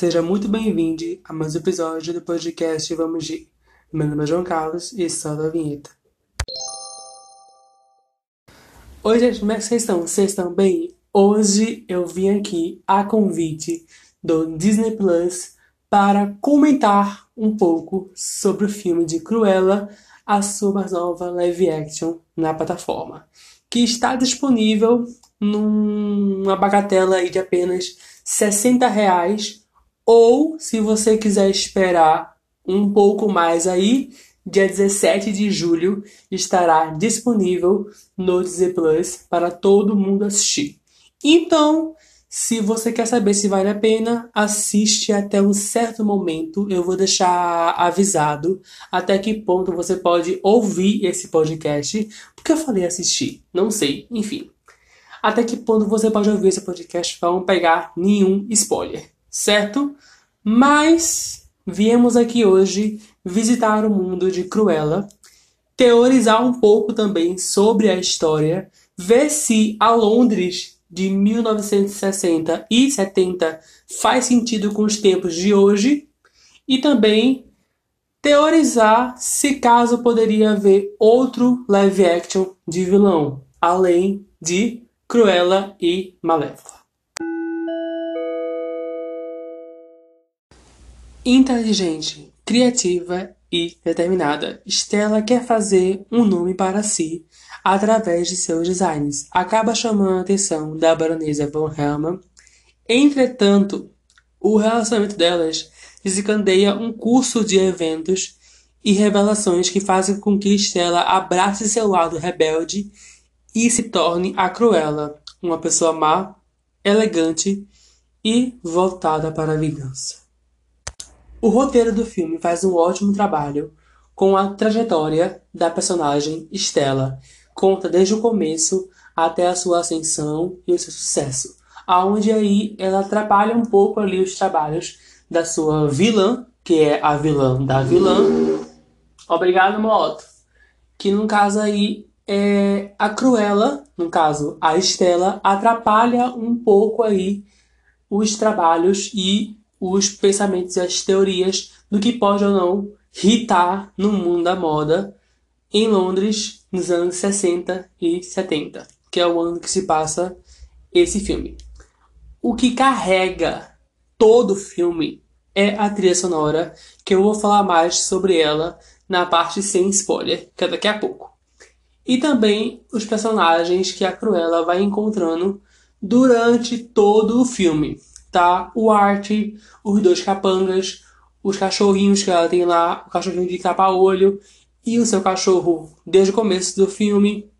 Seja muito bem-vindo a mais um episódio do podcast Vamos Gir. Meu nome é João Carlos e solta a vinheta. Oi, gente, como é que vocês estão? Vocês estão bem? Hoje eu vim aqui a convite do Disney Plus para comentar um pouco sobre o filme de Cruella, a sua nova live action na plataforma, que está disponível numa bagatela de apenas 60 reais, ou se você quiser esperar um pouco mais aí, dia 17 de julho estará disponível no Disney Plus para todo mundo assistir. Então, se você quer saber se vale a pena, assiste até um certo momento. Eu vou deixar avisado até que ponto você pode ouvir esse podcast. Porque eu falei assistir, não sei, enfim até que ponto você pode ouvir esse podcast para não pegar nenhum spoiler, certo? Mas viemos aqui hoje visitar o mundo de Cruella, teorizar um pouco também sobre a história, ver se a Londres de 1960 e 70 faz sentido com os tempos de hoje e também teorizar se caso poderia haver outro live action de vilão, além de Cruella e Malévola. Inteligente, criativa e determinada, Stella quer fazer um nome para si através de seus designs. Acaba chamando a atenção da baronesa von Helman. Entretanto, o relacionamento delas desencadeia um curso de eventos e revelações que fazem com que Stella abrace seu lado rebelde e se torne a Cruella, uma pessoa má, elegante e voltada para a vingança. O roteiro do filme faz um ótimo trabalho com a trajetória da personagem Stella. Conta desde o começo até a sua ascensão e o seu sucesso, aonde aí ela atrapalha um pouco ali os trabalhos da sua vilã, que é a vilã da vilã. Obrigado, Moto. Que no caso aí é, a Cruella, no caso a Estela, atrapalha um pouco aí os trabalhos e os pensamentos e as teorias do que pode ou não hitar no mundo da moda em Londres nos anos 60 e 70, que é o ano que se passa esse filme. O que carrega todo o filme é a trilha sonora, que eu vou falar mais sobre ela na parte sem spoiler, que é daqui a pouco e também os personagens que a Cruella vai encontrando durante todo o filme, tá? O Art, os dois capangas, os cachorrinhos que ela tem lá, o cachorrinho de capa-olho e o seu cachorro desde o começo do filme,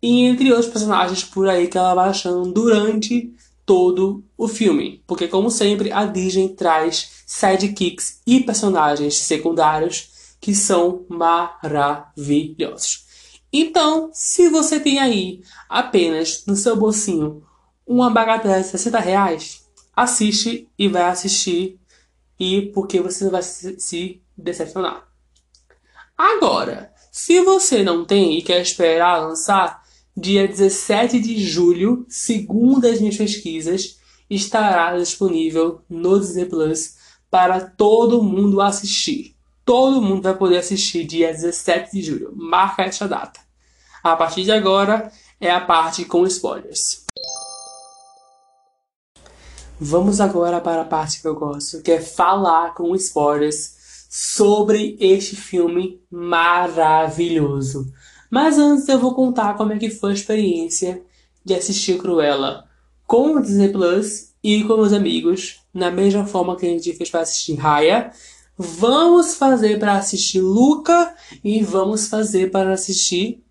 e entre outros personagens por aí que ela vai achando durante todo o filme, porque como sempre a Disney traz sidekicks e personagens secundários que são maravilhosos. Então, se você tem aí apenas no seu bolsinho uma bagatela de 60 reais, assiste e vai assistir e porque você vai se decepcionar. Agora, se você não tem e quer esperar lançar, dia 17 de julho, segundo as minhas pesquisas, estará disponível no Disney Plus para todo mundo assistir. Todo mundo vai poder assistir dia 17 de julho. Marca essa data. A partir de agora é a parte com spoilers. Vamos agora para a parte que eu gosto, que é falar com spoilers sobre este filme maravilhoso. Mas antes eu vou contar como é que foi a experiência de assistir Cruella com o Disney Plus e com meus amigos, na mesma forma que a gente fez para assistir Raya, vamos fazer para assistir Luca e vamos fazer para assistir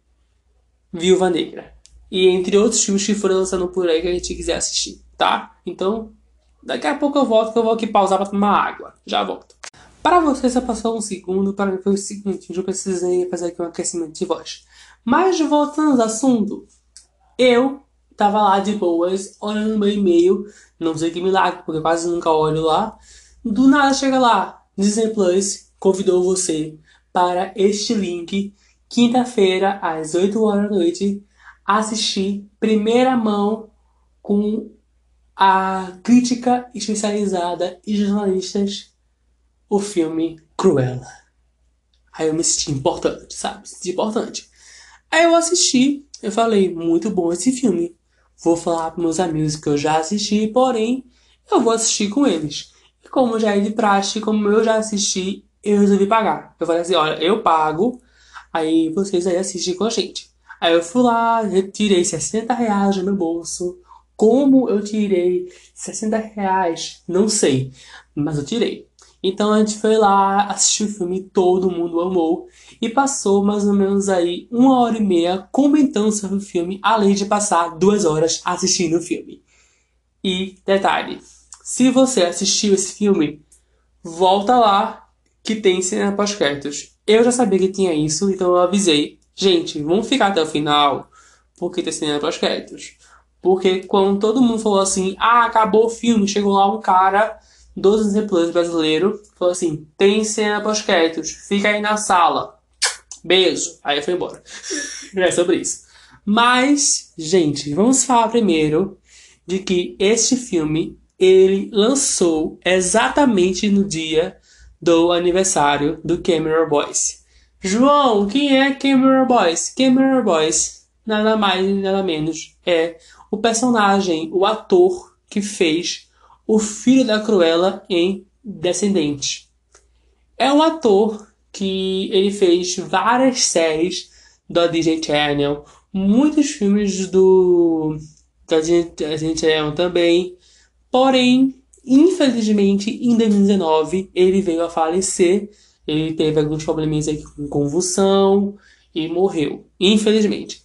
Viúva Negra. E entre outros filmes que foram lançando por aí que a gente quiser assistir, tá? Então, daqui a pouco eu volto que eu vou aqui pausar para tomar água. Já volto. Para você, só passou um segundo, para mim foi o seguinte, eu precisei fazer aqui um aquecimento de voz. Mas voltando ao assunto, eu tava lá de boas, olhando meu e-mail, não sei que milagre, porque quase nunca olho lá. Do nada chega lá, Disney Plus convidou você para este link, quinta-feira, às 8 horas da noite, assistir primeira mão com a crítica especializada e jornalistas o filme Cruella. Aí eu me senti importante, sabe? Senti importante. Aí eu assisti, eu falei, muito bom esse filme. Vou falar para meus amigos que eu já assisti, porém, eu vou assistir com eles. E como já é de praxe, como eu já assisti, eu resolvi pagar. Eu falei assim, olha, eu pago, aí vocês aí assistem com a gente. Aí eu fui lá, retirei 60 reais do meu bolso. Como eu tirei 60 reais? Não sei, mas eu tirei. Então a gente foi lá, assistiu o filme, todo mundo amou. E passou mais ou menos aí uma hora e meia comentando sobre o filme, além de passar duas horas assistindo o filme. E detalhe, se você assistiu esse filme, volta lá que tem cena pós-créditos. Eu já sabia que tinha isso, então eu avisei. Gente, vamos ficar até o final, porque tem cena pós-créditos. Porque quando todo mundo falou assim, ah, acabou o filme, chegou lá um cara dos exemplares brasileiro, falou assim, tem cena pós-créditos, fica aí na sala. Beijo. Aí foi embora. é sobre isso. Mas, gente, vamos falar primeiro de que este filme ele lançou exatamente no dia do aniversário do Cameron Boys. João, quem é Cameron Boys? Cameron Boys, nada mais nada menos, é o personagem, o ator que fez o filho da Cruella em Descendente. É um ator que ele fez várias séries da Disney Channel, muitos filmes do da Disney Channel também. Porém, infelizmente, em 2019 ele veio a falecer. Ele teve alguns probleminhas aqui com convulsão e morreu, infelizmente.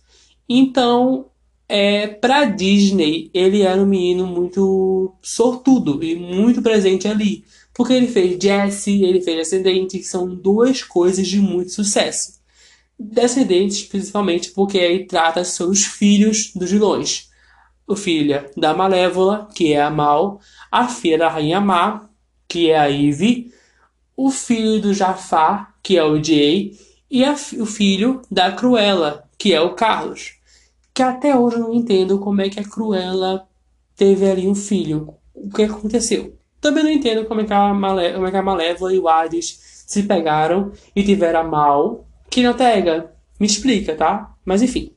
Então, é, Disney, ele era um menino muito sortudo e muito presente ali. Porque ele fez Jesse, ele fez Ascendente, que são duas coisas de muito sucesso. Descendentes, principalmente porque aí trata os filhos dos vilões. O filho da Malévola, que é a Mal, a filha da Rainha Má, que é a Eve, o filho do Jafar, que é o Jay, e a, o filho da Cruella, que é o Carlos que até hoje eu não entendo como é que a Cruella teve ali um filho. O que aconteceu? Também não entendo como é que a, Malé como é que a Malévola e o Hades se pegaram e tiveram mal. Que não pega. Me explica, tá? Mas enfim.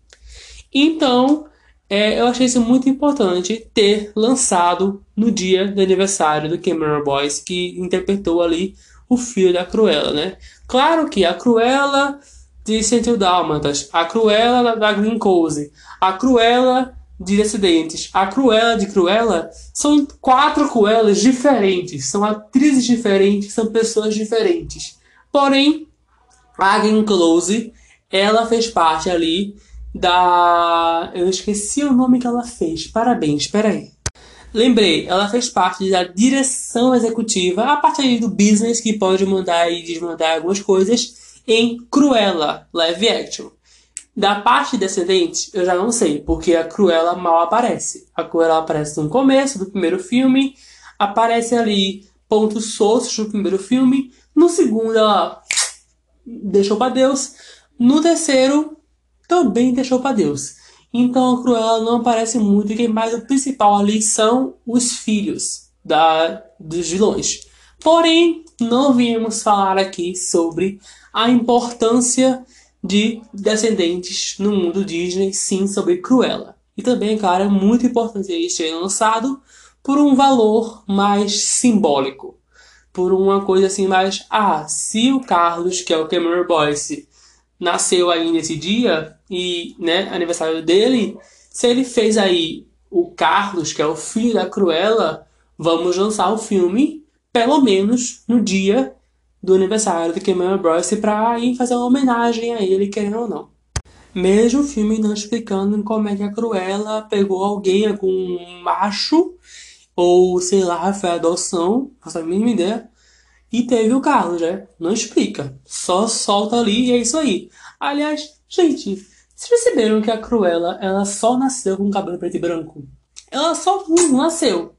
Então, é, eu achei isso muito importante ter lançado no dia do aniversário do Cameron Boys, que interpretou ali o filho da Cruella, né? Claro que a Cruella de Sentiu Dálmatas, a Cruella da Green Cozy, a Cruella de Descendentes, a Cruella de Cruella, são quatro Cruellas diferentes, são atrizes diferentes, são pessoas diferentes. Porém, a Green Close, ela fez parte ali da. Eu esqueci o nome que ela fez. Parabéns, espera aí. Lembrei, ela fez parte da direção executiva, a parte aí do business que pode mandar e desmandar algumas coisas em Cruella live action. Da parte descendente, eu já não sei, porque a Cruella mal aparece. A Cruella aparece no começo do primeiro filme, aparece ali pontos soltos do primeiro filme, no segundo ela deixou para Deus, no terceiro também deixou para Deus. Então a Cruella não aparece muito, e quem mais o principal ali são os filhos da, dos vilões. Porém, não viemos falar aqui sobre a importância de descendentes no mundo Disney, sim, sobre Cruella. E também, cara, é muito importante ele ser lançado por um valor mais simbólico. Por uma coisa assim mais. Ah, se o Carlos, que é o Cameron Boyce, nasceu aí nesse dia, e, né, aniversário dele, se ele fez aí o Carlos, que é o filho da Cruella, vamos lançar o filme, pelo menos no dia do aniversário do Cameron Bryce para ir fazer uma homenagem a ele, querendo ou não. Mesmo o filme não explicando como é que a Cruella pegou alguém, algum macho, ou sei lá, foi adoção, não faço a mínima ideia, e teve o Carlos, né? Não explica. Só solta ali e é isso aí. Aliás, gente, vocês perceberam que a Cruella, ela só nasceu com cabelo preto e branco? Ela só nasceu.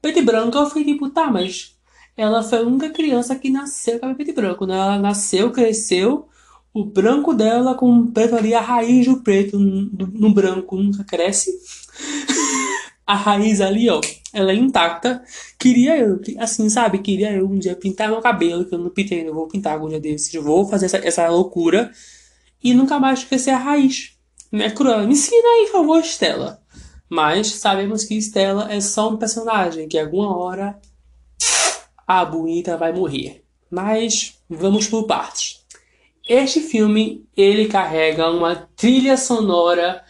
Preto e branco, eu fiquei tipo, tá, mas ela foi a única criança que nasceu com cabelo branco, né? Ela nasceu, cresceu, o branco dela com o preto ali, a raiz do preto no, branco nunca cresce. a raiz ali, ó, ela é intacta. Queria eu, assim, sabe? Queria eu um dia pintar meu cabelo, que eu não pintei, eu vou pintar algum dia desses. Vou fazer essa, essa loucura e nunca mais esquecer a raiz. É cruel. Me ensina aí, por favor, Estela. Mas sabemos que Estela é só um personagem, que alguma hora a bonita vai morrer. Mas vamos por partes. Este filme ele carrega uma trilha sonora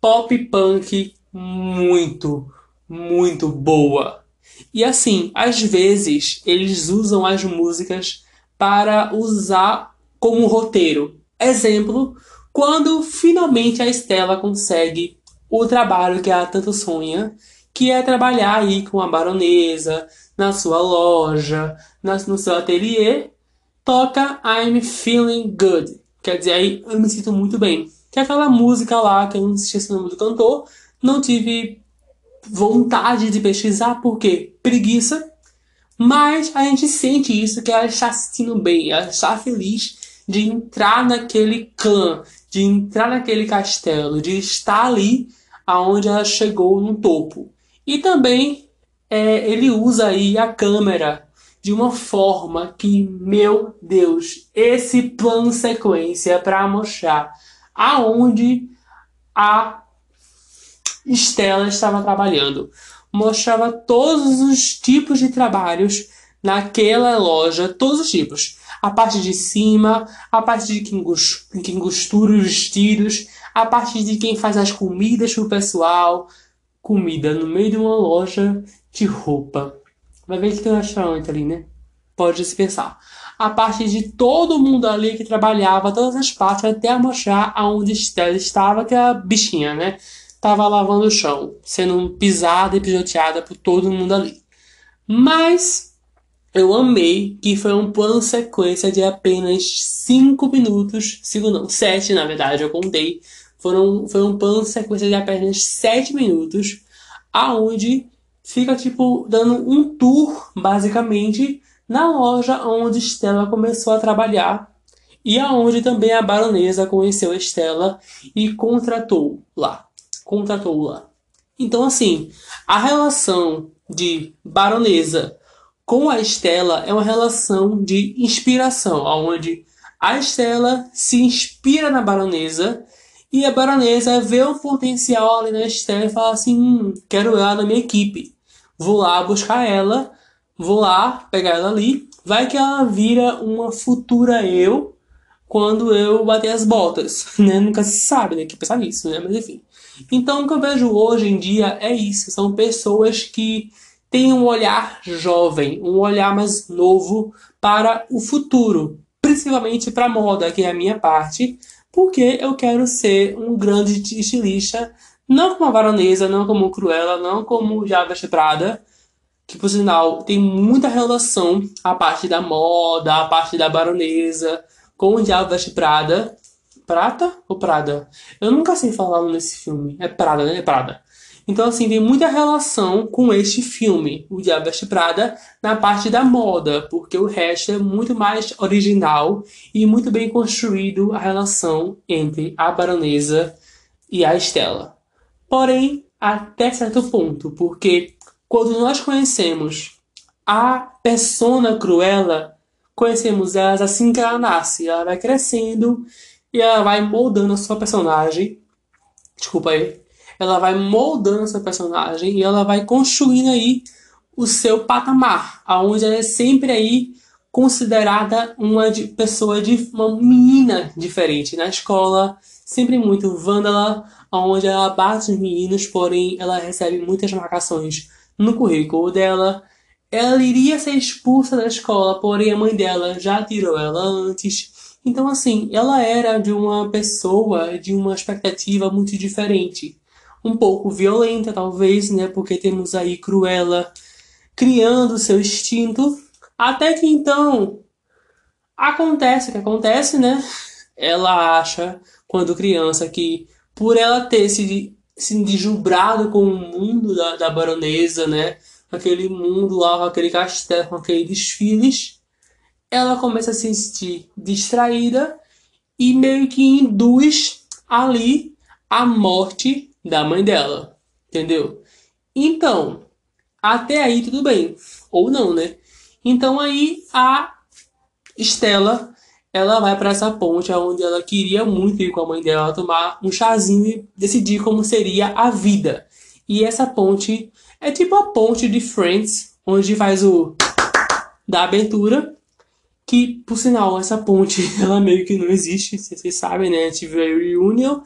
pop punk muito, muito boa. E assim, às vezes eles usam as músicas para usar como roteiro. Exemplo, quando finalmente a Estela consegue o trabalho que ela tanto sonha, que é trabalhar aí com a baronesa, na sua loja, no seu ateliê, toca I'm Feeling Good. Quer dizer, aí eu me sinto muito bem. Que é aquela música lá, que eu não esqueci o nome do cantor, não tive vontade de pesquisar, porque preguiça. Mas a gente sente isso, que ela está se sentindo bem, ela está feliz de entrar naquele clã, de entrar naquele castelo, de estar ali aonde ela chegou no topo. E também é, ele usa aí a câmera de uma forma que, meu Deus, esse plano sequência para mostrar aonde a Estela estava trabalhando. Mostrava todos os tipos de trabalhos naquela loja, todos os tipos. A parte de cima, a parte de quem, quem costura os vestidos, a parte de quem faz as comidas pro pessoal. Comida no meio de uma loja de roupa. Vai ver que tem um restaurante ali, né? Pode se pensar. A parte de todo mundo ali que trabalhava, todas as partes, até mostrar aonde estava, que a bichinha, né? Tava lavando o chão, sendo pisada e pisoteada por todo mundo ali. Mas eu amei que foi um plano sequência de apenas 5 minutos, 5 não, 7 na verdade, eu contei. Foram, foi um plano sequência de apenas 7 minutos, aonde fica tipo dando um tour basicamente na loja onde Stella começou a trabalhar e aonde também a baronesa conheceu Estela e contratou lá, contratou lá. Então assim, a relação de baronesa com a Estela é uma relação de inspiração, onde a Estela se inspira na baronesa e a baronesa vê o potencial ali na Estela e fala assim: hum, quero ela na minha equipe. Vou lá buscar ela, vou lá pegar ela ali. Vai que ela vira uma futura eu quando eu bater as botas, né? Nunca se sabe, né? Que pensar nisso, né? Mas enfim. Então o que eu vejo hoje em dia é isso. São pessoas que têm um olhar jovem, um olhar mais novo para o futuro. Principalmente para moda, que é a minha parte. Porque eu quero ser um grande estilista não como a Baronesa, não como Cruella, não como Java Prada, que por sinal tem muita relação a parte da moda, a parte da Baronesa com o Diabo Veste Prada. Prata ou Prada? Eu nunca sei falar nesse filme. É Prada, né? É Prada. Então, assim, tem muita relação com este filme, O Diabo Veste Prada, na parte da moda, porque o resto é muito mais original e muito bem construído a relação entre a baronesa e a Estela porém até certo ponto, porque quando nós conhecemos a persona Cruella, conhecemos ela assim que ela nasce, ela vai crescendo e ela vai moldando a sua personagem. Desculpa aí. Ela vai moldando a sua personagem e ela vai construindo aí o seu patamar, aonde ela é sempre aí considerada uma pessoa de uma menina diferente na escola, sempre muito vândala, onde ela bate os meninos, porém ela recebe muitas marcações no currículo dela. Ela iria ser expulsa da escola, porém a mãe dela já tirou ela antes. Então, assim, ela era de uma pessoa de uma expectativa muito diferente. Um pouco violenta, talvez, né? Porque temos aí Cruella criando seu instinto. Até que então acontece o que acontece, né? Ela acha, quando criança, que por ela ter se, se deslumbrado com o mundo da, da baronesa, né? Aquele mundo lá, com aquele castelo, com aqueles desfiles, ela começa a se sentir distraída e meio que induz ali a morte da mãe dela, entendeu? Então, Até aí tudo bem. Ou não, né? Então aí a Estela, ela vai para essa ponte onde ela queria muito ir com a mãe dela tomar um chazinho e decidir como seria a vida. E essa ponte é tipo a ponte de Friends, onde faz o da abertura, que por sinal essa ponte ela meio que não existe, vocês sabem, né? Tive a reunion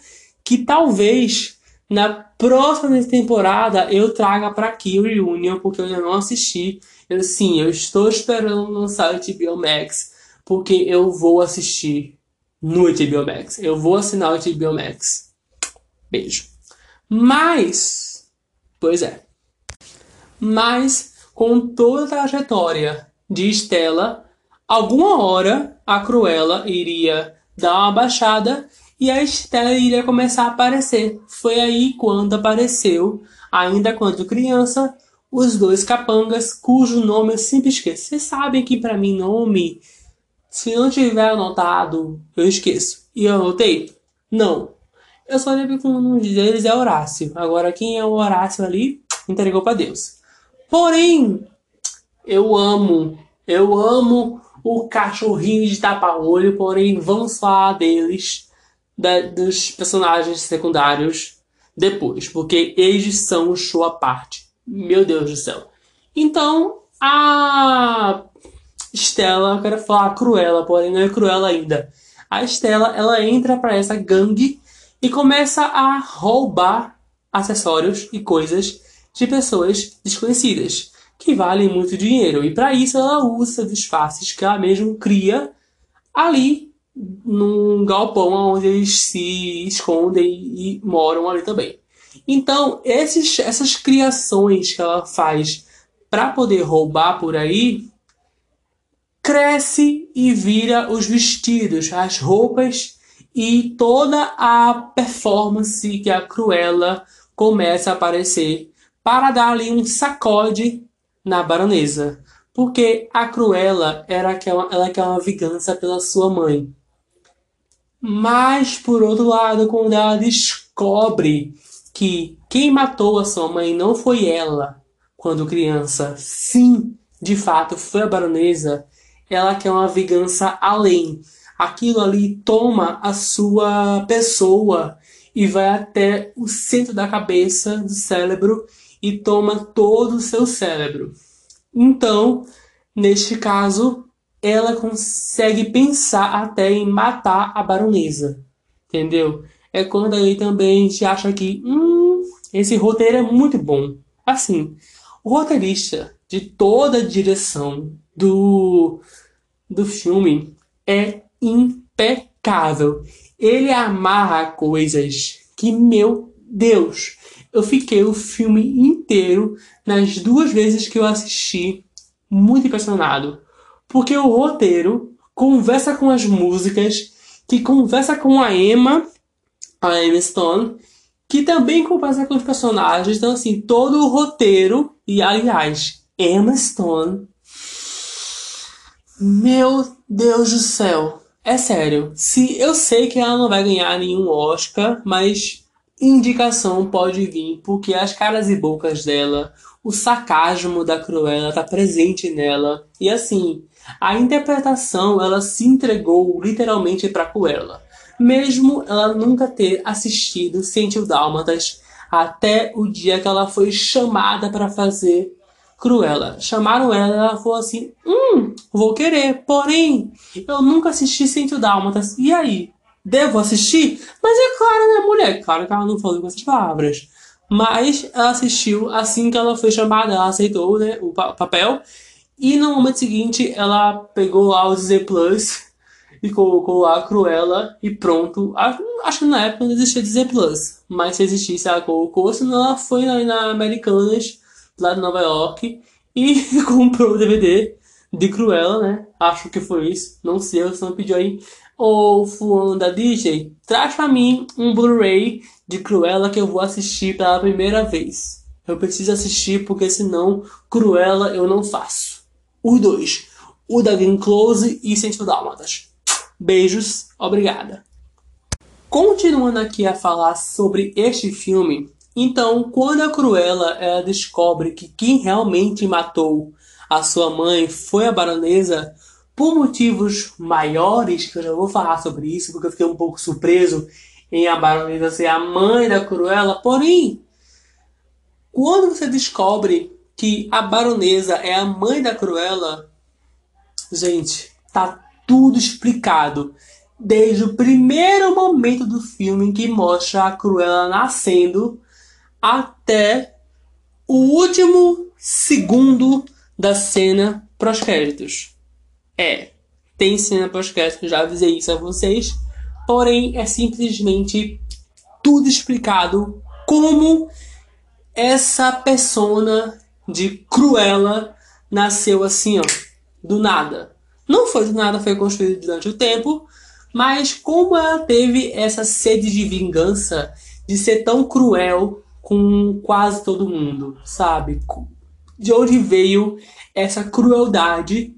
que talvez na próxima temporada eu traga para aqui o reunion porque eu ainda não assisti. Eu, sim, eu estou esperando lançar o HBO Max porque eu vou assistir no HBO Max. Eu vou assinar o HBO Max. Beijo. Mas, pois é. Mas com toda a trajetória de Estela, alguma hora a Cruella iria dar uma baixada e a Estela iria começar a aparecer. Foi aí quando apareceu, ainda quando criança, os dois capangas, cujo nome eu sempre esqueço. Vocês sabem que para mim nome se não tiver anotado, eu esqueço. E eu anotei? Não. Eu só lembro que um deles é Horácio. Agora, quem é o Horácio ali, entregou para Deus. Porém, eu amo, eu amo o cachorrinho de tapa-olho, porém, vamos falar deles, da, dos personagens secundários, depois, porque eles são o show à parte. Meu Deus do céu. Então, a Estela, eu quero falar Cruella, porém não é Cruella ainda. A Estela, ela entra para essa gangue e começa a roubar acessórios e coisas de pessoas desconhecidas, que valem muito dinheiro. E para isso ela usa disfarces que ela mesma cria ali num galpão onde eles se escondem e moram ali também. Então, esses, essas criações que ela faz para poder roubar por aí cresce e vira os vestidos, as roupas e toda a performance que a Cruella começa a aparecer para dar ali um sacode na baronesa. Porque a Cruella era aquela, ela quer uma vingança pela sua mãe. Mas, por outro lado, quando ela descobre que quem matou a sua mãe não foi ela quando criança, sim, de fato foi a baronesa, ela quer uma vingança além. Aquilo ali toma a sua pessoa e vai até o centro da cabeça, do cérebro, e toma todo o seu cérebro. Então, neste caso, ela consegue pensar até em matar a baronesa. Entendeu? É quando aí também a gente acha que hum, esse roteiro é muito bom. Assim, o roteirista de toda a direção do, do filme é impecável. Ele amarra coisas que, meu Deus, eu fiquei o filme inteiro, nas duas vezes que eu assisti, muito impressionado. Porque o roteiro conversa com as músicas, que conversa com a Emma, a Emma Stone, que também conversa com os personagens. Então, assim, todo o roteiro, e aliás, Emma Stone meu Deus do céu. É sério. Se eu sei que ela não vai ganhar nenhum Oscar, mas indicação pode vir, porque as caras e bocas dela, o sarcasmo da Cruella tá presente nela. E assim, a interpretação, ela se entregou literalmente para Cruella. Mesmo ela nunca ter assistido Sentiu Dálmatas até o dia que ela foi chamada para fazer Cruella. Chamaram ela ela falou assim: Hum, vou querer, porém, eu nunca assisti Cento Dálmatas. E aí? Devo assistir? Mas é claro, né, mulher? Claro que ela não falou com essas palavras. Mas ela assistiu assim que ela foi chamada, ela aceitou né, o pa papel. E no momento seguinte, ela pegou lá o Disney Plus e colocou lá a Cruella e pronto. Acho que na época não existia Disney Plus. Mas se existisse, ela colocou. Senão ela foi na, na Americanas lá de Nova York e comprou o DVD de Cruella, né? Acho que foi isso. Não sei, você não pediu aí. Ô, fulano da DJ, traz pra mim um Blu-ray de Cruella que eu vou assistir pela primeira vez. Eu preciso assistir porque senão Cruella eu não faço. Os dois. O da Close e Sentiu Dálmatas. Beijos, obrigada. Continuando aqui a falar sobre este filme, Então, quando a Cruella ela descobre que quem realmente matou a sua mãe foi a baronesa, por motivos maiores, que eu já vou falar sobre isso, porque eu fiquei um pouco surpreso em a baronesa ser a mãe da Cruella. Porém, quando você descobre que a baronesa é a mãe da Cruella, gente, tá tudo explicado. Desde o primeiro momento do filme que mostra a Cruella nascendo até o último segundo da cena pós-créditos. É, tem cena pós-créditos, já avisei isso a vocês. Porém, é simplesmente tudo explicado como essa persona de Cruella nasceu assim, ó, do nada. Não foi do nada, foi construído durante o tempo, mas como ela teve essa sede de vingança, de ser tão cruel com quase todo mundo, sabe? De onde veio essa crueldade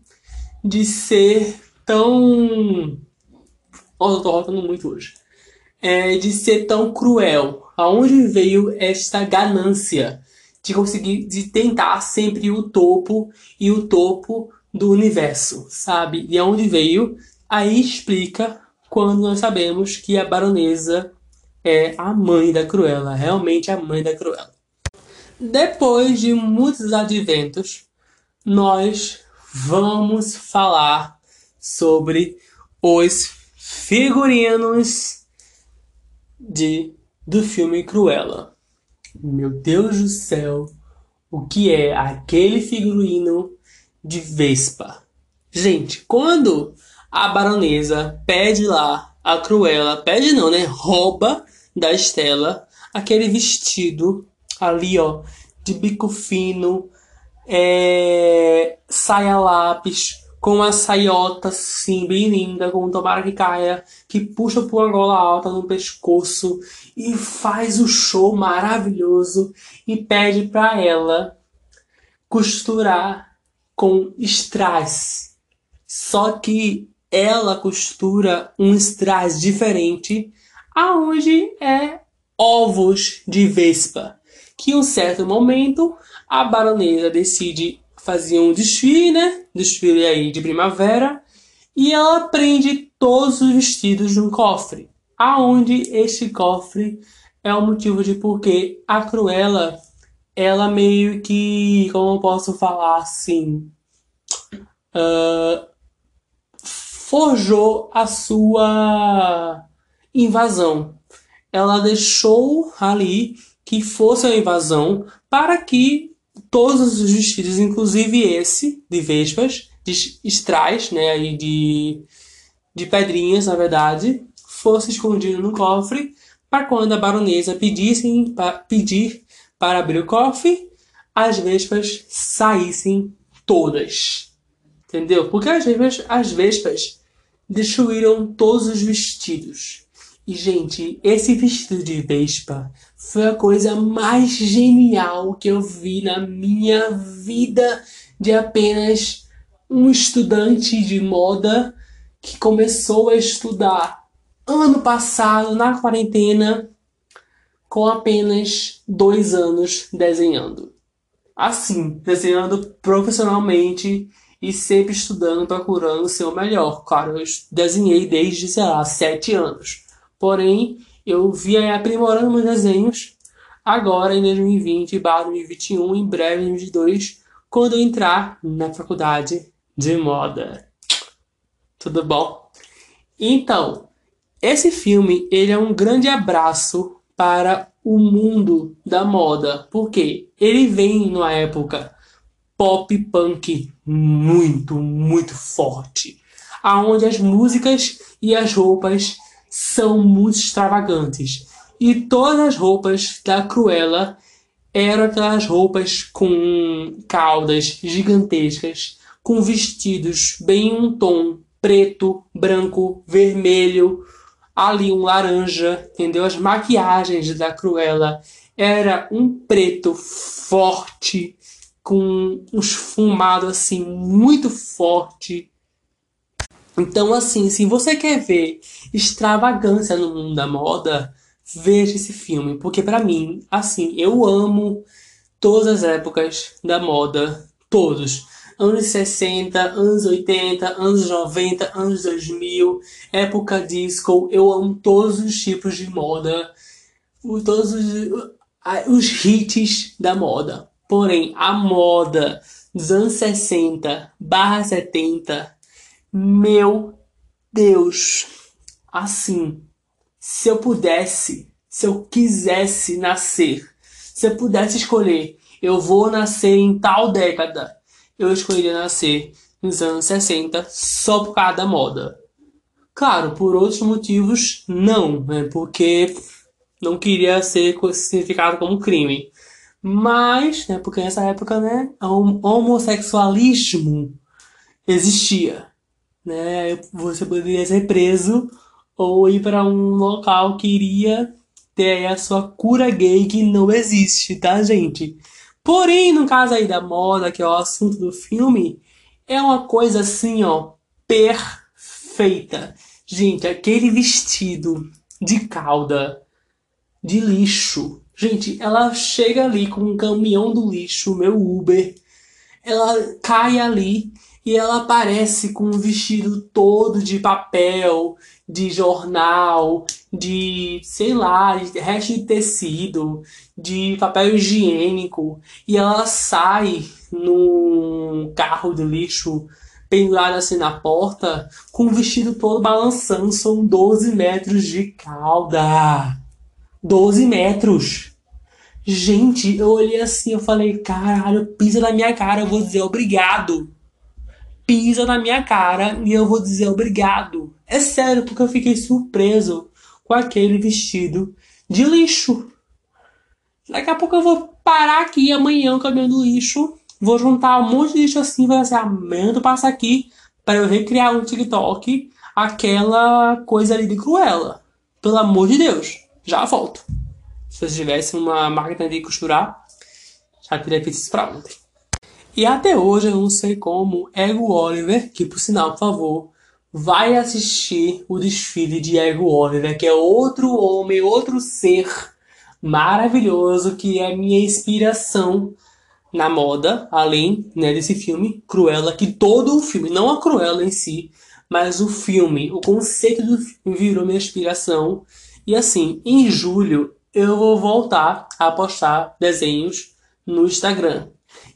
de ser tão. Oh, eu tô rotando muito hoje. É, de ser tão cruel. Aonde veio esta ganância de conseguir, de tentar sempre o topo e o topo do universo, sabe? E aonde veio, aí explica quando nós sabemos que a baronesa é a mãe da Cruella, realmente a mãe da Cruella. Depois de muitos adventos, nós vamos falar sobre os figurinos de do filme Cruella. Meu Deus do céu, o que é aquele figurino de Vespa? Gente, quando a baronesa pede lá a Cruella, pede não, né? Rouba da Estela aquele vestido ali, ó, de bico fino, é, saia lápis, com a saiota assim, bem linda, com tomara que caia, que puxa por uma gola alta no pescoço e faz o show maravilhoso e pede para ela costurar com strass. Só que ela costura um strass diferente, aonde é ovos de vespa. Que em um certo momento a baronesa decide fazer um desfile, né? Desfile aí de primavera, e ela prende todos os vestidos num cofre. Aonde este cofre é o motivo de porque a Cruella ela meio que, como eu posso falar assim, uh, forjou a sua invasão. Ela deixou ali que fosse a invasão para que todos os vestidos, inclusive esse de vespas, de estrais, né, aí de, de pedrinhas, na verdade, fosse escondido no cofre para quando a baronesa pedisse pa, pedir para abrir o cofre, as vespas saíssem todas. Entendeu? Porque as vespas, as vespas destruíram todos os vestidos. E, gente, esse vestido de Vespa foi a coisa mais genial que eu vi na minha vida de apenas um estudante de moda que começou a estudar ano passado, na quarentena, com apenas dois anos desenhando. Assim, desenhando profissionalmente e sempre estudando, procurando ser o melhor. Claro, eu desenhei desde, sei lá, sete anos. Porém, eu via aprimorando meus desenhos agora em 2020, barra 2021, em breve, em 2022, quando eu entrar na faculdade de moda. Tudo bom? Então, esse filme, ele é um grande abraço para o mundo da moda, porque ele vem numa época pop punk muito, muito forte, aonde as músicas e as roupas são muito extravagantes. E todas as roupas da Cruella eram aquelas roupas com caudas gigantescas, com vestidos bem um tom preto, branco, vermelho, ali um laranja, entendeu? As maquiagens da Cruella era um preto forte, com um esfumado assim muito forte. Então, assim, se você quer ver extravagância no mundo da moda, veja esse filme, porque para mim, assim, eu amo todas as épocas da moda, todos. Anos 60, anos 80, anos 90, anos 2000, época disco, eu amo todos os tipos de moda, todos os, os hits da moda. Porém, a moda dos anos 60 barra 70, meu Deus, assim, se eu pudesse, se eu quisesse nascer, se eu pudesse escolher, eu vou nascer em tal década, eu escolheria nascer nos anos 60 só por causa da moda. Claro, por outros motivos, não, né? Porque não queria ser significado como crime. Mas, né, porque nessa época, né, o homossexualismo existia, né? Você poderia ser preso ou ir para um local que iria ter a sua cura gay que não existe, tá, gente? Porém, no caso aí da moda, que é o assunto do filme, é uma coisa assim, ó, perfeita. Gente, aquele vestido de cauda de lixo. Gente, ela chega ali com um caminhão do lixo, meu Uber. Ela cai ali e ela aparece com um vestido todo de papel, de jornal, de, sei lá, de resto de tecido, de papel higiênico, e ela sai num carro de lixo pendurado assim na porta, com o vestido todo balançando, são 12 metros de cauda. 12 metros! Gente, eu olhei assim, eu falei, caralho, pisa na minha cara, eu vou dizer obrigado pisa na minha cara e eu vou dizer obrigado. É sério, porque eu fiquei surpreso com aquele vestido de lixo. Daqui a pouco eu vou parar aqui amanhã caminhando lixo. Vou juntar um monte de lixo assim, vai ser tu passa aqui para eu recriar no TikTok aquela coisa ali de Cruella. Pelo amor de Deus, já volto. Se eu tivesse uma máquina de costurar, já teria feito isso pra ontem. E até hoje eu não sei como Ego Oliver, que por sinal, por favor, vai assistir o desfile de Ego Oliver, que é outro homem, outro ser maravilhoso que é minha inspiração na moda, além né, desse filme Cruella, que todo o filme, não a Cruella em si, mas o filme, o conceito do filme virou minha inspiração. E assim, em julho eu vou voltar a postar desenhos no Instagram.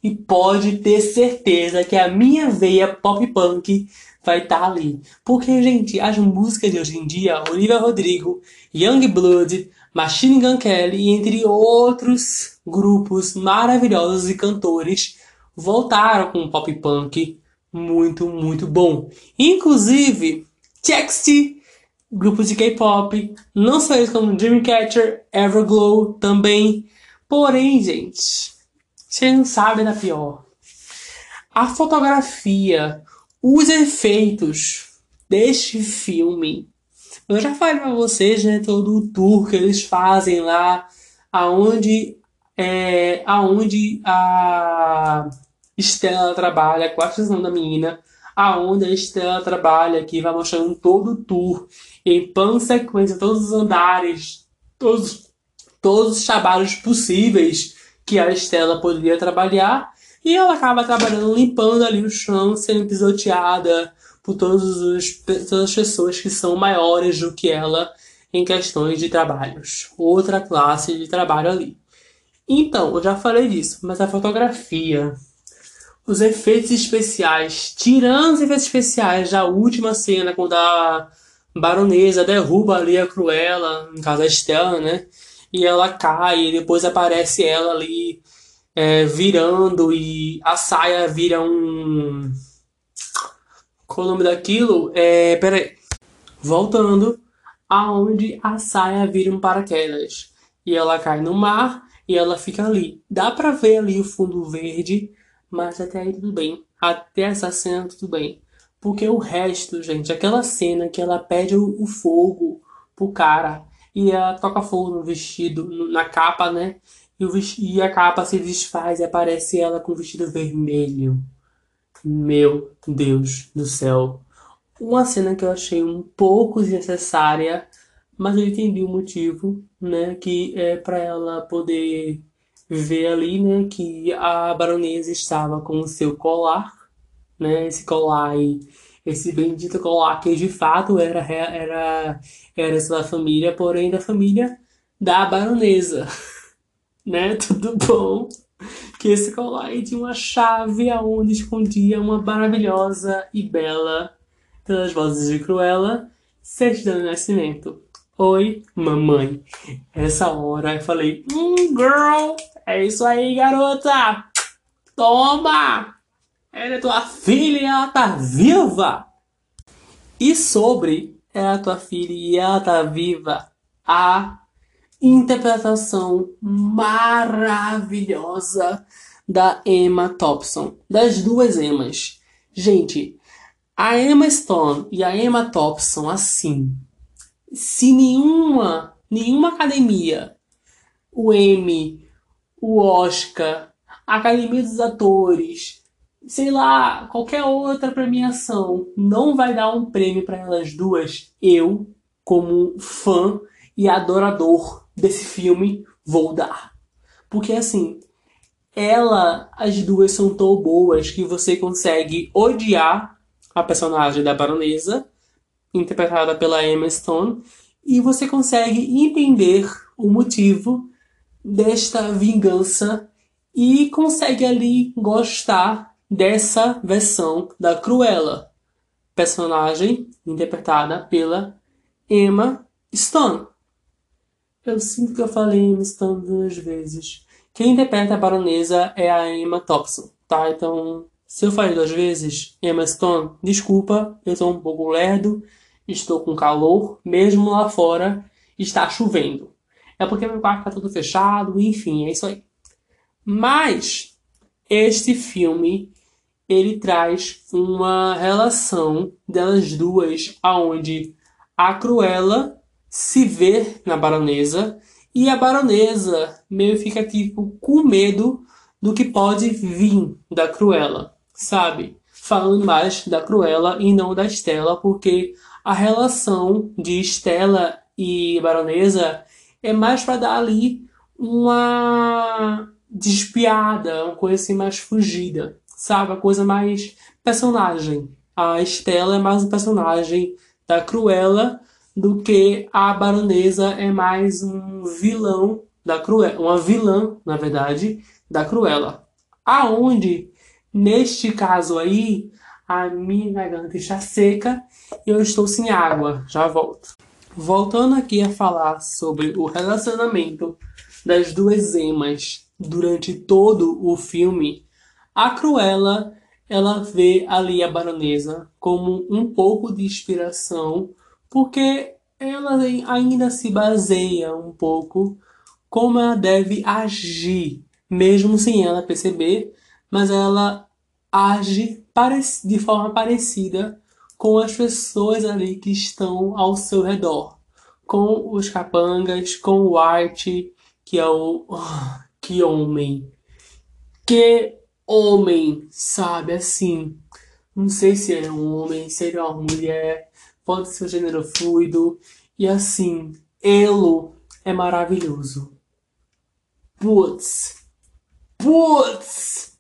E pode ter certeza que a minha veia pop punk vai estar tá ali. Porque, gente, as músicas de hoje em dia, Olivia Rodrigo, Young Blood, Machine Gun Kelly, entre outros grupos maravilhosos e cantores, voltaram com um pop punk muito, muito bom. Inclusive, TXT, grupos de K-pop, não só eles como Dreamcatcher, Everglow também. Porém, gente, vocês não sabem da pior. A fotografia, os efeitos deste filme. Eu já falei pra vocês, né, todo o tour que eles fazem lá, aonde é, aonde a Estela trabalha, com a exceção da menina, aonde a Estela trabalha, que vai mostrando todo o tour, em plano sequência, todos os andares, todos, todos os trabalhos possíveis que a Estela poderia trabalhar e ela acaba trabalhando limpando ali o chão, sendo pisoteada por todos os, todas as pessoas que são maiores do que ela em questões de trabalhos. Outra classe de trabalho ali. Então, eu já falei disso, mas a fotografia, os efeitos especiais, tirando os efeitos especiais da última cena, quando a baronesa derruba ali a Cruella, no caso a Estela, né? E ela cai, e depois aparece ela ali é, virando e a saia vira um. Qual o nome daquilo? É, peraí. Voltando, aonde a saia vira um paraquedas. E ela cai no mar e ela fica ali. Dá pra ver ali o fundo verde, mas até aí tudo bem. Até essa cena tudo bem. Porque o resto, gente, aquela cena que ela pede o fogo pro cara e ela toca fogo no vestido, na capa, né? E, o e a capa se desfaz e aparece ela com o vestido vermelho. Meu Deus do céu. Uma cena que eu achei um pouco desnecessária, mas eu entendi o motivo, né? Que é para ela poder ver ali, né? Que a baronesa estava com o seu colar, né? Esse colar aí, esse bendito colar que de fato era era era sua família, porém da família da baronesa, né? Tudo bom? Que esse aí tinha uma chave aonde escondia uma maravilhosa e bela, pelas vozes de Cruella, certidão de nascimento. Oi, mamãe. Essa hora eu falei, hum, girl, é isso aí, garota. Toma! Ela é tua filha e ela tá viva. E sobre ela é tua filha e ela tá viva, a interpretação maravilhosa da Emma Thompson, das duas Emmas. Gente, a Emma Stone e a Emma Thompson, assim, se nenhuma, nenhuma academia, o Emmy, o Oscar, a Academia dos Atores, sei lá, qualquer outra premiação não vai dar um prêmio para elas duas, eu, como fã e adorador desse filme, vou dar. Porque assim, ela, as duas são tão boas que você consegue odiar a personagem da baronesa interpretada pela Emma Stone, e você consegue entender o motivo desta vingança e consegue ali gostar dessa versão da Cruella, personagem interpretada pela Emma Stone. Eu sinto que eu falei Emma Stone duas vezes. Quem interpreta a baronesa é a Emma Thompson, tá? Então, se eu falei duas vezes, Emma Stone, desculpa, eu sou um pouco lerdo estou com calor, mesmo lá fora está chovendo. É porque meu quarto está tudo fechado, enfim, é isso aí. Mas este filme ele traz uma relação delas duas, aonde a Cruella se vê na baronesa e a baronesa meio fica tipo com medo do que pode vir da Cruella, sabe? Falando mais da Cruella e não da Estela, porque a relação de Estela e Baronesa é mais para dar ali uma despiada, uma coisa assim mais fugida, sabe? A coisa mais personagem. A Estela é mais um personagem da Cruella do que a Baronesa é mais um vilão da Cruella, uma vilã, na verdade, da Cruella. Aonde, neste caso aí, a minha garganta está seca e eu estou sem água. Já volto. Voltando aqui a falar sobre o relacionamento das duas emas durante todo o filme, a Cruella ela vê ali a baronesa como um pouco de inspiração, porque ela ainda se baseia um pouco como ela deve agir, mesmo sem ela perceber, mas ela age de forma parecida com as pessoas ali que estão ao seu redor. Com os capangas, com o Art, que é o. Que homem! Que homem! Sabe assim? Não sei se é um homem, se é uma mulher, pode ser um gênero fluido. E assim, Elo é maravilhoso. Putz! Putz!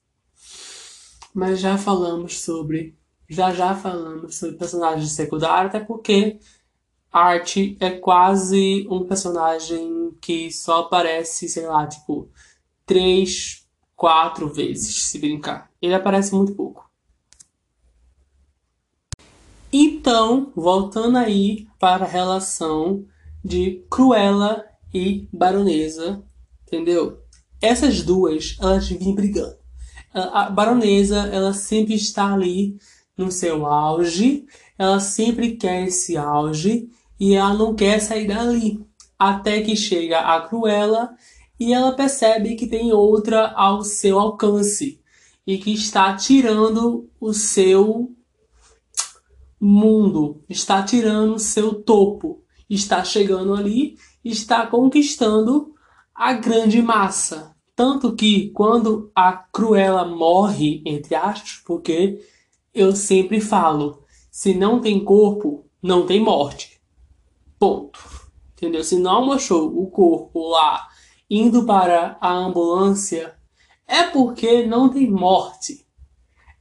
mas já falamos sobre. Já já falamos sobre personagens secundários, até porque Art é quase um personagem que só aparece, sei lá, tipo, três, quatro vezes, se brincar. Ele aparece muito pouco. Então, voltando aí para a relação de Cruella e Baronesa, entendeu? Essas duas, elas vivem brigando a baronesa, ela sempre está ali no seu auge, ela sempre quer esse auge e ela não quer sair dali. Até que chega a Cruella e ela percebe que tem outra ao seu alcance e que está tirando o seu mundo, está tirando o seu topo, está chegando ali, está conquistando a grande massa. Tanto que quando a Cruella morre, entre aspas, porque eu sempre falo, se não tem corpo, não tem morte. Ponto. entendeu? Se não mostrou o corpo lá indo para a ambulância, é porque não tem morte.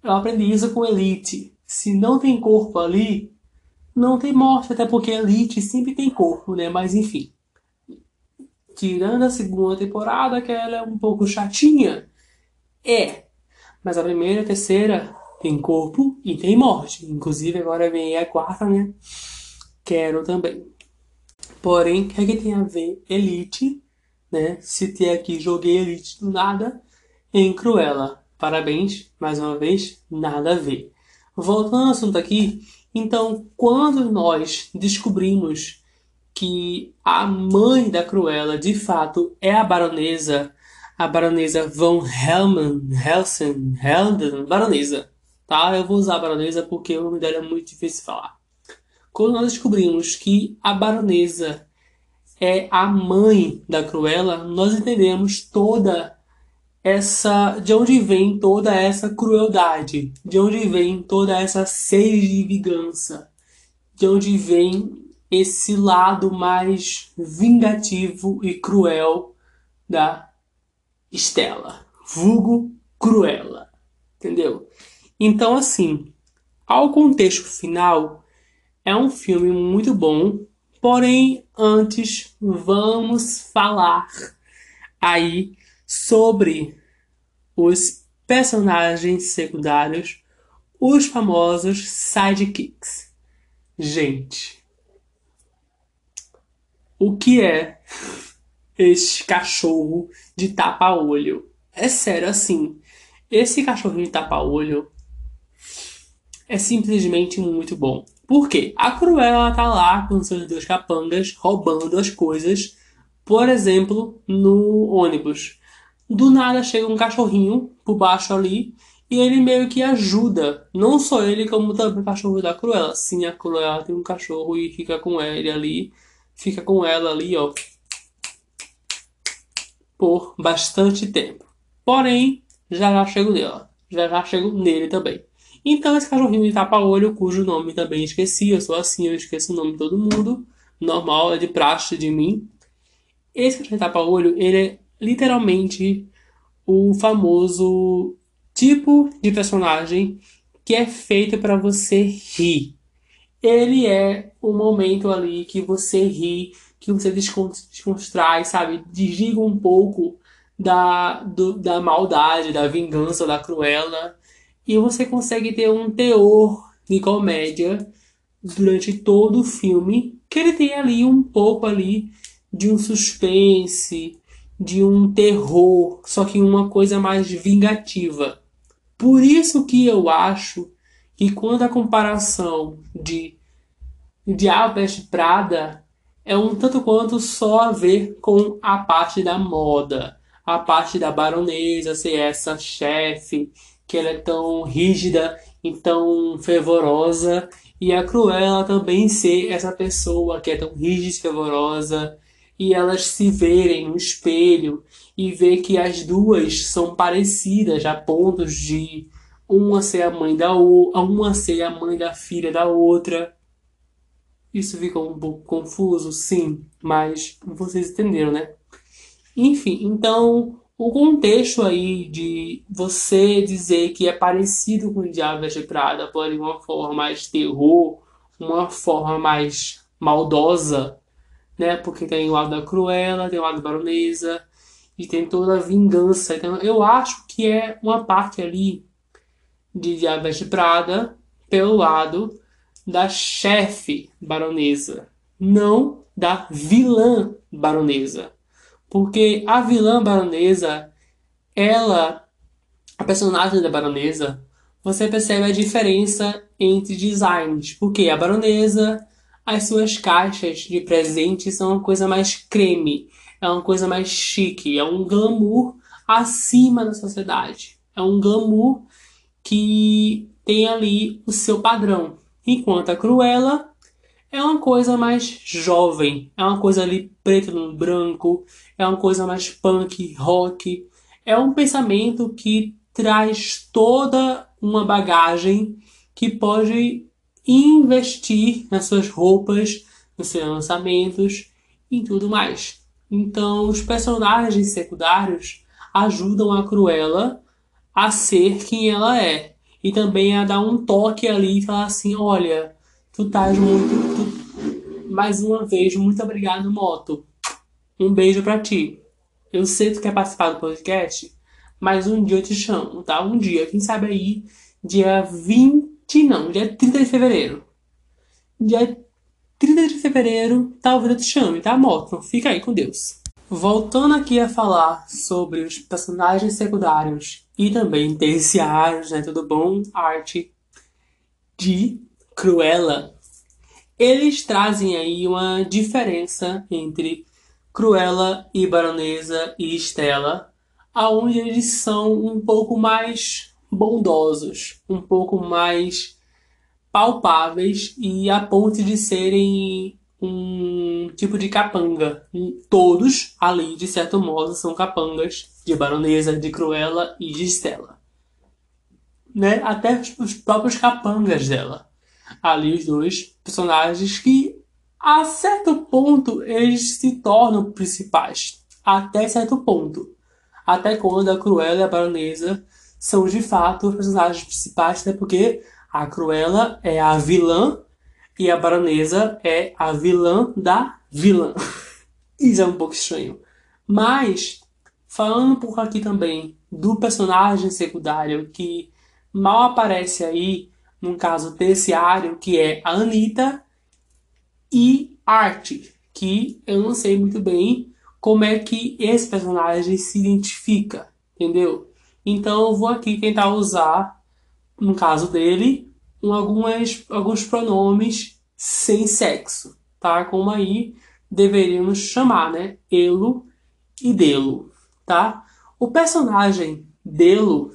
Eu aprendi isso com Elite. Se não tem corpo ali, não tem morte, até porque Elite sempre tem corpo, né? Mas enfim. Tirando a segunda temporada, que ela é um pouco chatinha. É. Mas a primeira e a terceira tem corpo e tem morte. Inclusive agora vem a quarta, né? Quero também. Porém, o que, é que tem a ver Elite, né? Tem aqui joguei Elite do nada em Cruella. Parabéns, mais uma vez, nada a ver. Voltando ao assunto aqui, então, quando nós descobrimos que a mãe da Cruella de fato é a baronesa, a baronesa von Hellman, Helsen, Helden, baronesa, tá? Eu vou usar baronesa porque o nome dela é muito difícil de falar. Quando nós descobrimos que a baronesa é a mãe da Cruella, nós entendemos toda essa de onde vem toda essa crueldade, de onde vem toda essa sede de vingança, de onde vem esse lado mais vingativo e cruel da Estela, vulgo Cruella, entendeu? Então assim, ao contexto final, é um filme muito bom, porém antes vamos falar aí sobre os personagens secundários, os famosos sidekicks. Gente, o que é esse cachorro de tapa-olho? É sério, assim, esse cachorrinho de tapa-olho é simplesmente muito bom. Por quê? A Cruella tá lá com seus dois capangas roubando as coisas, por exemplo, no ônibus. Do nada chega um cachorrinho por baixo ali e ele meio que ajuda. Não só ele, como também o cachorro da Cruella. Sim, a Cruella tem um cachorro e fica com ele ali. Fica com ela ali, ó. Por bastante tempo. Porém, já já chego nela. Já já chego nele também. Então, esse cachorrinho de tapa-olho, cujo nome também esqueci, eu sou assim, eu esqueço o nome de todo mundo. Normal, é de praxe de mim. Esse cachorrinho de tapa-olho, ele é literalmente o famoso tipo de personagem que é feito para você rir. Ele é o momento ali que você ri, que você desconstrai, sabe? Desliga um pouco da, do, da maldade, da vingança, da cruela. E você consegue ter um teor de comédia durante todo o filme, que ele tem ali um pouco ali de um suspense, de um terror, só que uma coisa mais vingativa. Por isso que eu acho que quando a comparação de Diabo Prada é um tanto quanto só a ver com a parte da moda, a parte da baronesa ser essa chefe, que ela é tão rígida e tão fervorosa, e a Cruella também ser essa pessoa que é tão rígida e fervorosa, e elas se verem no espelho e ver que as duas são parecidas a pontos de uma ser a mãe da outra, uma ser a mãe da filha da outra. Isso fica um pouco confuso, sim, mas vocês entenderam, né? Enfim, então o contexto aí de você dizer que é parecido com Diabo Veste Prada, porém uma forma mais terror, uma forma mais maldosa, né? Porque tem o lado da Cruella, tem o lado da Baronesa e tem toda a vingança. Então eu acho que é uma parte ali de Diabo de Prada pelo lado da chefe baronesa, não da vilã baronesa. Porque a vilã baronesa, ela, a personagem da baronesa, você percebe a diferença entre designs. Porque a baronesa as suas caixas de presente são uma coisa mais creme, é uma coisa mais chique, é um glamour acima da sociedade. É um glamour que tem ali o seu padrão. Enquanto a Cruella é uma coisa mais jovem, é uma coisa ali preto no branco, é uma coisa mais punk, rock. É um pensamento que traz toda uma bagagem que pode investir nas suas roupas, nos seus lançamentos e tudo mais. Então, os personagens secundários ajudam a Cruella a ser quem ela é. E também a dar um toque ali e falar assim: olha, tu estás muito. Tu... Mais uma vez, muito obrigado, Moto. Um beijo para ti. Eu sei que tu quer participar do podcast, mas um dia eu te chamo, tá? Um dia, quem sabe aí, dia 20, não, dia 30 de fevereiro. Dia 30 de fevereiro, talvez eu te chame, tá, Moto? Fica aí com Deus. Voltando aqui a falar sobre os personagens secundários e também terciários, né? Tudo bom? Arte de Cruella. Eles trazem aí uma diferença entre Cruella e Baronesa e Estela, aonde eles são um pouco mais bondosos, um pouco mais palpáveis e a ponto de serem um tipo de capanga. Todos ali, de certo modo, são capangas de Baronesa, de Cruella e de Stella. Né? Até os próprios capangas dela. Ali os dois personagens que a certo ponto eles se tornam principais. Até certo ponto. Até quando a Cruella e a Baronesa são de fato os personagens principais, até porque a Cruella é a vilã e a baronesa é a vilã da vilã. Isso é um pouco estranho. Mas, falando um pouco aqui também do personagem secundário que mal aparece aí, num caso terciário, que é a Anitta e Art, que eu não sei muito bem como é que esse personagem se identifica, entendeu? Então eu vou aqui tentar usar, no caso dele, algumas, alguns pronomes sem sexo, tá? Como aí deveríamos chamar, né? Elo e Delo, tá? O personagem Delo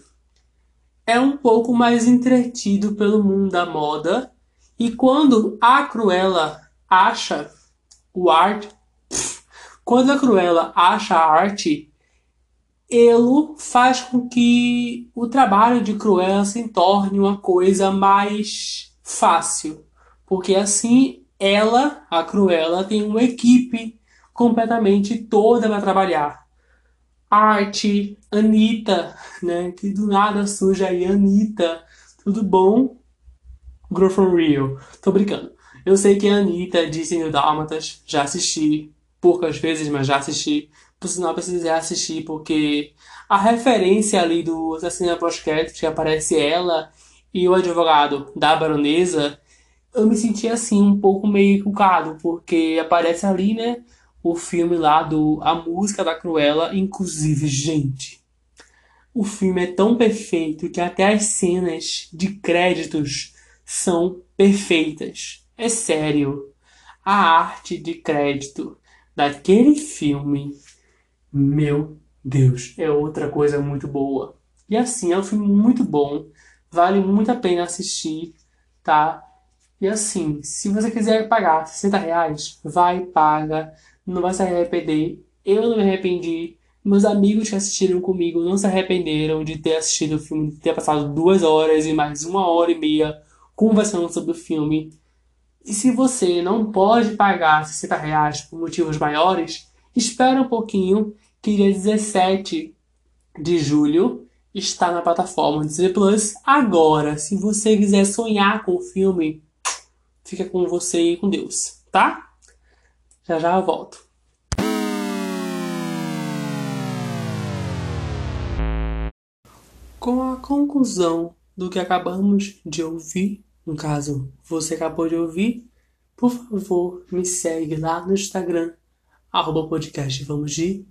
é um pouco mais entretido pelo mundo da moda e quando a Cruella acha o art, quando a Cruella acha a arte, Elo faz com que o trabalho de Cruella se torne uma coisa mais fácil, porque assim ela, a Cruella, tem uma equipe completamente toda para trabalhar. Arte, Anitta, né? Que do nada surge aí, Anitta. Tudo bom? Grow from Rio. Tô brincando. Eu sei que a Anitta disse no Dálmatas, já assisti poucas vezes, mas já assisti. Por sinal, precisei assistir, porque a referência ali do Assassino pós-crédito, que aparece ela e o advogado da baronesa, eu me senti assim, um pouco meio culcado, porque aparece ali, né, o filme lá do A Música da Cruella, inclusive, gente. O filme é tão perfeito que até as cenas de créditos são perfeitas. É sério. A arte de crédito daquele filme meu Deus, é outra coisa muito boa. E assim, é um filme muito bom, vale muito a pena assistir, tá? E assim, se você quiser pagar 60 reais, vai, paga, não vai se arrepender. Eu não me arrependi, meus amigos que assistiram comigo não se arrependeram de ter assistido o filme, de ter passado duas horas e mais uma hora e meia conversando sobre o filme. E se você não pode pagar 60 reais por motivos maiores, espera um pouquinho que dia 17 de julho está na plataforma Disney Plus. Agora, se você quiser sonhar com o filme, fica com você e com Deus, tá? Já já eu volto. Com a conclusão do que acabamos de ouvir, no caso, você acabou de ouvir, por favor, me segue lá no Instagram, arroba podcast Vamos de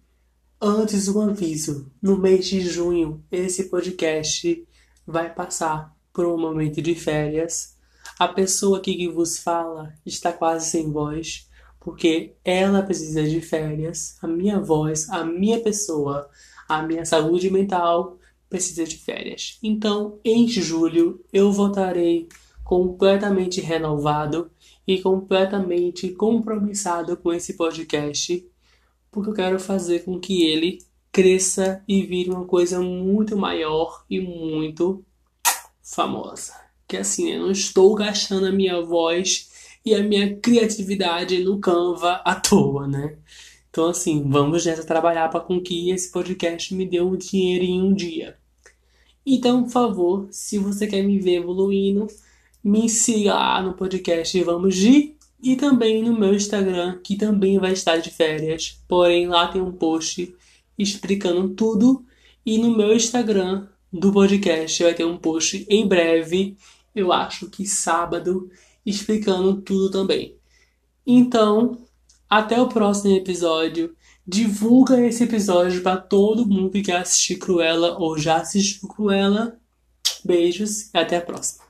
Antes um aviso, no mês de junho esse podcast vai passar por um momento de férias. A pessoa aqui que vos fala está quase sem voz, porque ela precisa de férias. A minha voz, a minha pessoa, a minha saúde mental precisa de férias. Então, em julho eu voltarei completamente renovado e completamente compromissado com esse podcast porque eu quero fazer com que ele cresça e vire uma coisa muito maior e muito famosa. Que assim, eu não estou gastando a minha voz e a minha criatividade no Canva à toa, né? Então, assim, vamos nessa trabalhar para com que esse podcast me dê um dinheiro em um dia. Então, por favor, se você quer me ver evoluindo, me siga lá no podcast Vamos de e também no meu Instagram, que também vai estar de férias. Porém, lá tem um post explicando tudo. E no meu Instagram do podcast vai ter um post em breve, eu acho que sábado, explicando tudo também. Então, até o próximo episódio. Divulga esse episódio para todo mundo que quer assistir Cruella ou já assistiu Cruella. Beijos e até a próxima.